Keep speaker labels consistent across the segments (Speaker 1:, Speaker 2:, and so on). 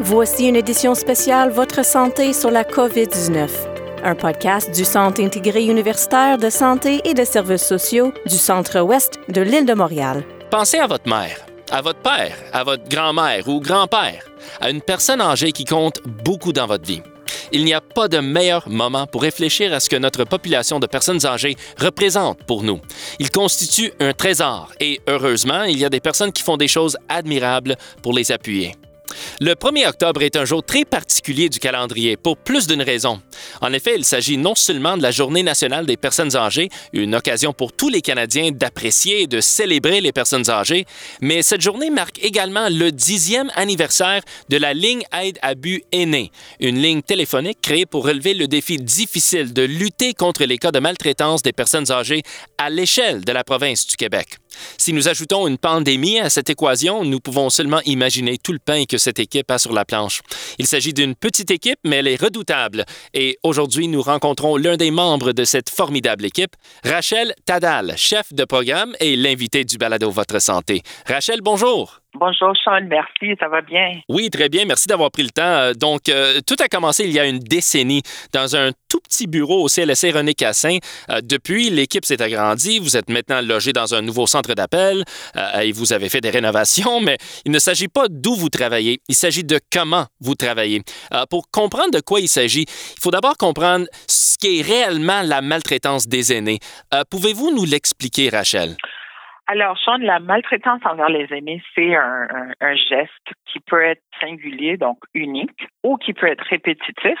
Speaker 1: Voici une édition spéciale Votre santé sur la COVID-19, un podcast du Centre intégré universitaire de santé et de services sociaux du centre-ouest de l'île de Montréal.
Speaker 2: Pensez à votre mère, à votre père, à votre grand-mère ou grand-père, à une personne âgée qui compte beaucoup dans votre vie. Il n'y a pas de meilleur moment pour réfléchir à ce que notre population de personnes âgées représente pour nous. Il constitue un trésor et heureusement, il y a des personnes qui font des choses admirables pour les appuyer. Le 1er octobre est un jour très particulier du calendrier pour plus d'une raison. En effet, il s'agit non seulement de la Journée nationale des personnes âgées, une occasion pour tous les Canadiens d'apprécier et de célébrer les personnes âgées, mais cette journée marque également le dixième anniversaire de la ligne aide à but aîné, une ligne téléphonique créée pour relever le défi difficile de lutter contre les cas de maltraitance des personnes âgées à l'échelle de la province du Québec. Si nous ajoutons une pandémie à cette équation, nous pouvons seulement imaginer tout le pain que cette équipe a sur la planche. Il s'agit d'une petite équipe, mais elle est redoutable. Et aujourd'hui, nous rencontrons l'un des membres de cette formidable équipe, Rachel Tadal, chef de programme et l'invité du balado Votre Santé. Rachel, bonjour.
Speaker 3: Bonjour Sean, merci, ça va bien?
Speaker 2: Oui, très bien, merci d'avoir pris le temps. Euh, donc, euh, tout a commencé il y a une décennie dans un tout petit bureau au CLSC René Cassin. Euh, depuis, l'équipe s'est agrandie, vous êtes maintenant logé dans un nouveau centre d'appel et vous avez fait des rénovations, mais il ne s'agit pas d'où vous travaillez, il s'agit de comment vous travaillez. pour comprendre de quoi il s'agit, il faut d'abord comprendre ce qu'est réellement la maltraitance des aînés. Pouvez-vous nous l'expliquer, Rachel?
Speaker 3: Alors, Sean, la maltraitance envers les aînés, c'est un, geste qui peut être singulier, donc unique, ou qui peut être répétitif,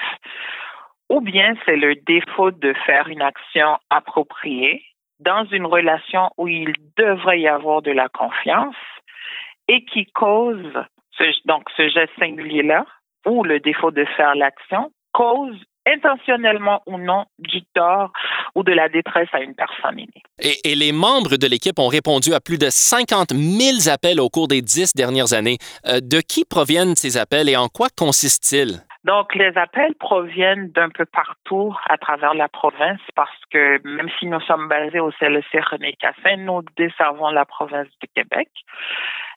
Speaker 3: ou bien c'est le défaut de faire une action appropriée dans une relation où il devrait y avoir de la confiance et qui cause, donc ce geste singulier-là, ou le défaut de faire l'action, cause intentionnellement ou non du tort ou de la détresse à une personne aînée.
Speaker 2: Et, les membres de l'équipe ont répondu à plus de 50 000 appels au cours des dix dernières années. Euh, de qui proviennent ces appels et en quoi consistent-ils?
Speaker 3: Donc, les appels proviennent d'un peu partout à travers la province parce que même si nous sommes basés au CLC René Cassin, nous desservons la province du Québec.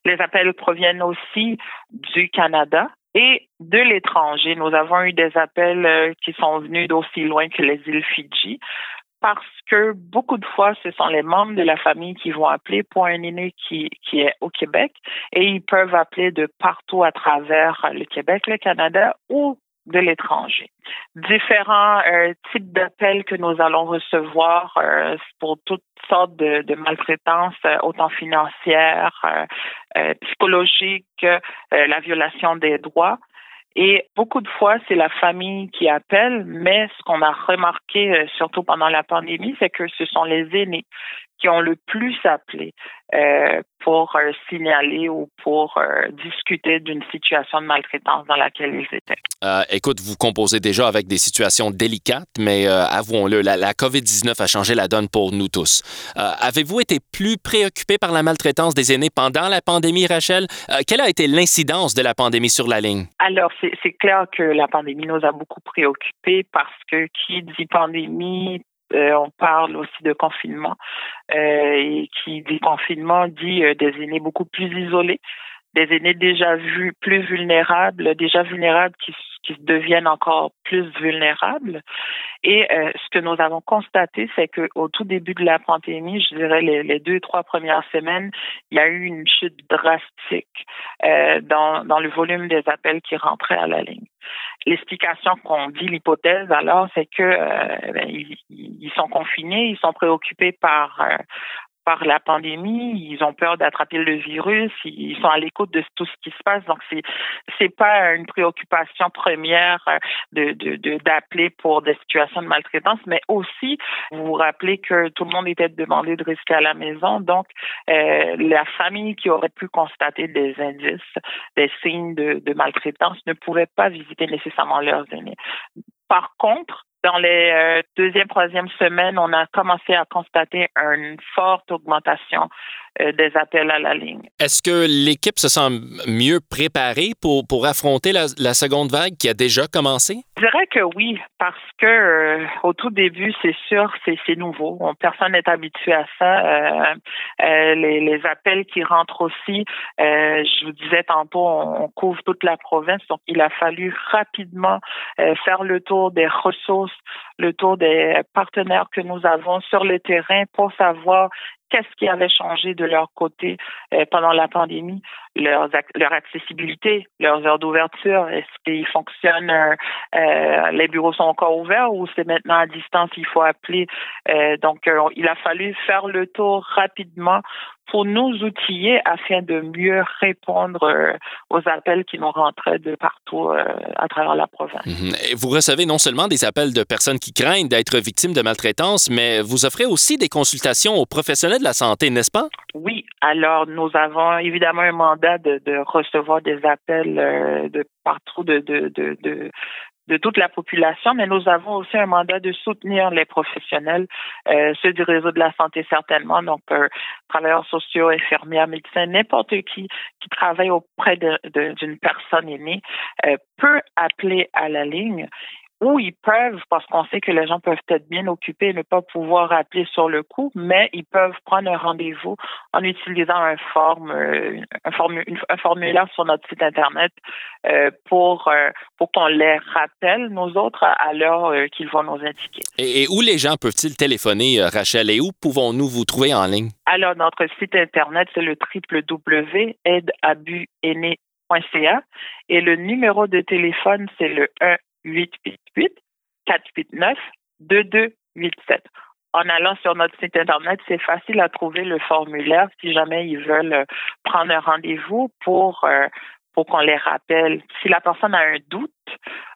Speaker 3: Les appels proviennent aussi du Canada, et de l'étranger. Nous avons eu des appels euh, qui sont venus d'aussi loin que les îles Fidji parce que beaucoup de fois, ce sont les membres de la famille qui vont appeler pour un aîné qui, qui est au Québec et ils peuvent appeler de partout à travers le Québec, le Canada ou de l'étranger. Différents euh, types d'appels que nous allons recevoir euh, pour toutes sortes de, de maltraitances, euh, autant financières, psychologiques, la violation des droits. Et beaucoup de fois, c'est la famille qui appelle, mais ce qu'on a remarqué, surtout pendant la pandémie, c'est que ce sont les aînés qui ont le plus appelé euh, pour euh, signaler ou pour euh, discuter d'une situation de maltraitance dans laquelle ils étaient.
Speaker 2: écoute, vous composez déjà avec des situations délicates, mais avouons-le, la, la COVID-19 a changé la donne pour nous tous. Avez-vous été plus préoccupé par la maltraitance des aînés pendant la pandémie, Rachel? quelle a été l'incidence de la pandémie sur la ligne?
Speaker 3: Alors, c'est clair que la pandémie nous a beaucoup préoccupés parce que qui dit pandémie euh, on parle aussi de confinement euh, et qui dit confinement dit euh, des aînés beaucoup plus isolés, des aînés déjà vus plus vulnérables, déjà vulnérables qui, qui deviennent encore plus vulnérables. Et ce que nous avons constaté, c'est qu'au tout début de la pandémie, je dirais les, les, deux, trois premières semaines, il y a eu une chute drastique dans, dans le volume des appels qui rentraient à la ligne l'explication qu'on dit, l'hypothèse alors, c'est que euh, ben, ils, sont confinés, ils sont préoccupés par euh, par la pandémie, ils ont peur d'attraper le virus, ils sont à l'écoute de tout ce qui se passe. Donc c'est c'est pas une préoccupation première euh, d'appeler pour des situations de maltraitance, mais aussi vous vous rappelez que tout le monde était demandé de rester à la maison. Donc euh, la famille qui aurait pu constater des indices, des signes de, de maltraitance ne pouvait pas visiter nécessairement leurs aînés. Par contre, dans les euh, deuxième, troisième semaines, on a commencé à constater une forte augmentation des appels à la ligne.
Speaker 2: Est-ce que l'équipe se sent mieux préparée pour, pour affronter la, la seconde vague qui a déjà commencé?
Speaker 3: Je dirais que oui, parce que euh, au tout début, c'est sûr, c'est nouveau. Personne n'est habitué à ça. Euh, euh, les, les, appels qui rentrent aussi, je vous disais tantôt, on, couvre toute la province, donc il a fallu rapidement faire le tour des ressources, le tour des partenaires que nous avons sur le terrain pour savoir qu'est-ce qui avait changé de leur côté pendant la pandémie? Leur, accessibilité, leurs heures d'ouverture. Est-ce qu'ils fonctionnent, euh, euh, les bureaux sont encore ouverts ou c'est maintenant à distance, il faut appeler? Euh, donc, il a fallu faire le tour rapidement pour nous outiller afin de mieux répondre aux appels qui nous rentraient de partout à travers la province.
Speaker 2: Mhm. vous recevez non seulement des appels de personnes qui craignent d'être victimes de maltraitance, mais vous offrez aussi des consultations aux professionnels de la santé, n'est-ce pas?
Speaker 3: Oui. Alors, nous avons évidemment un mandat de, recevoir des appels euh, de partout de, de, de, de toute la population, mais nous avons aussi un mandat de soutenir les professionnels, euh, ceux du réseau de la santé certainement, donc euh, travailleurs sociaux, infirmières, médecins, n'importe qui qui travaille auprès d'une personne aînée peut appeler à la ligne où ils peuvent, parce qu'on sait que les gens peuvent être bien occupés et ne pas pouvoir appeler sur le coup, mais ils peuvent prendre un rendez-vous en utilisant un, forme, euh, un, un formulaire sur notre site Internet euh, pour, euh, pour qu'on les rappelle, nous autres, à l'heure qu'ils vont nous indiquer.
Speaker 2: Et, où les gens peuvent-ils téléphoner, Rachel, et où pouvons-nous vous trouver en ligne?
Speaker 3: Alors, notre site Internet, c'est le www.aideabusaîné.ca et le numéro de téléphone, c'est le 1 888 489 2287. En allant sur notre site Internet, c'est facile à trouver le formulaire si jamais ils veulent euh, prendre un rendez-vous pour, euh, pour qu'on les rappelle. Si la personne a un doute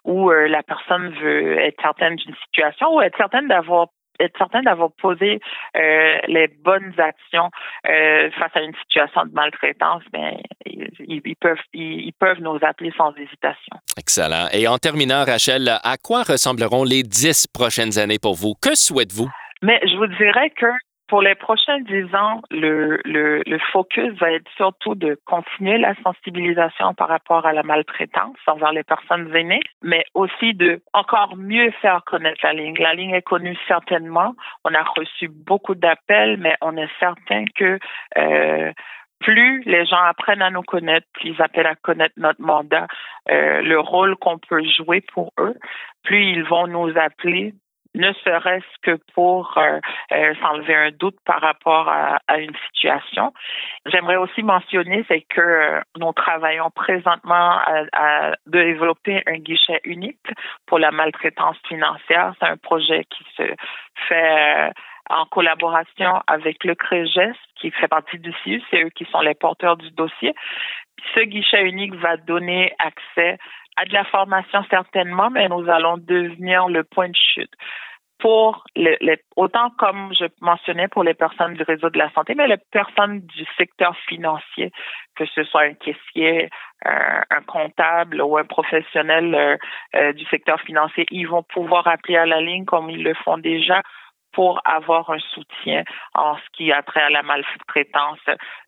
Speaker 3: ou euh, la personne veut être certaine d'une situation ou être certaine d'avoir être certain d'avoir posé euh, les bonnes actions euh, face à une situation de maltraitance, ben, ils, peuvent, ils, peuvent nous appeler sans hésitation.
Speaker 2: Excellent. Et en terminant, Rachel, à quoi ressembleront les dix prochaines années pour vous? Que souhaitez-vous?
Speaker 3: Mais je vous dirais que pour les prochains dix ans, le, le, le, focus va être surtout de continuer la sensibilisation par rapport à la maltraitance envers les personnes aînées, mais aussi de encore mieux faire connaître la ligne. La ligne est connue certainement. On a reçu beaucoup d'appels, mais on est certain que euh, plus les gens apprennent à nous connaître, plus ils appellent à connaître notre mandat, euh, le rôle qu'on peut jouer pour eux, plus ils vont nous appeler ne serait-ce que pour euh, euh, s'enlever un doute par rapport à, une situation. J'aimerais aussi mentionner, c'est que euh, nous travaillons présentement à, développer un guichet unique pour la maltraitance financière. C'est un projet qui se fait en collaboration avec le CREGES, qui fait partie du CIU, c'est eux qui sont les porteurs du dossier. Ce guichet unique va donner accès à de la formation certainement, mais nous allons devenir le point de chute pour les, autant comme je mentionnais pour les personnes du réseau de la santé, mais les personnes du secteur financier, que ce soit un caissier, un comptable ou un professionnel euh, euh, du secteur financier, ils vont pouvoir appeler à la ligne comme ils le font déjà pour avoir un soutien en ce qui a trait à la maltraitance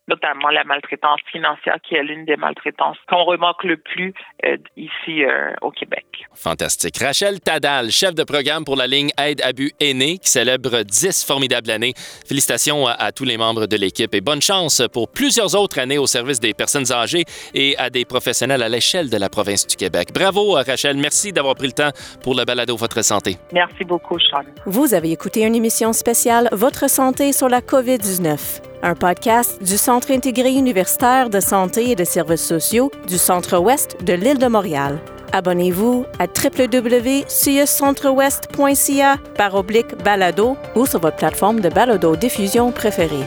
Speaker 3: notamment la maltraitance financière, qui est l'une des maltraitances qu'on remarque le plus euh, ici euh, au Québec.
Speaker 2: Fantastique. Rachel Tadal, chef de programme pour la ligne Aide Abus Aîné, qui célèbre 10 formidables années. Félicitations à, tous les membres de l'équipe et bonne chance pour plusieurs autres années au service des personnes âgées et à des professionnels à l'échelle de la province du Québec. Bravo, Rachel. Merci d'avoir pris le temps pour le balado Votre Santé.
Speaker 3: Merci beaucoup, Sean.
Speaker 1: Vous avez écouté une émission spéciale Votre Santé sur la COVID-19 un podcast du Centre intégré universitaire de santé et de services sociaux du Centre-Ouest de l'île de Montréal. Abonnez-vous à www.cscentreouest.ca par oblique balado ou sur votre plateforme de balado diffusion préférée.